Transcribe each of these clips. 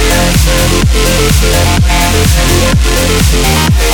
We'll be.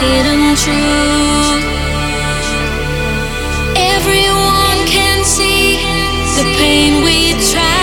hidden truth. Everyone can see the pain we try.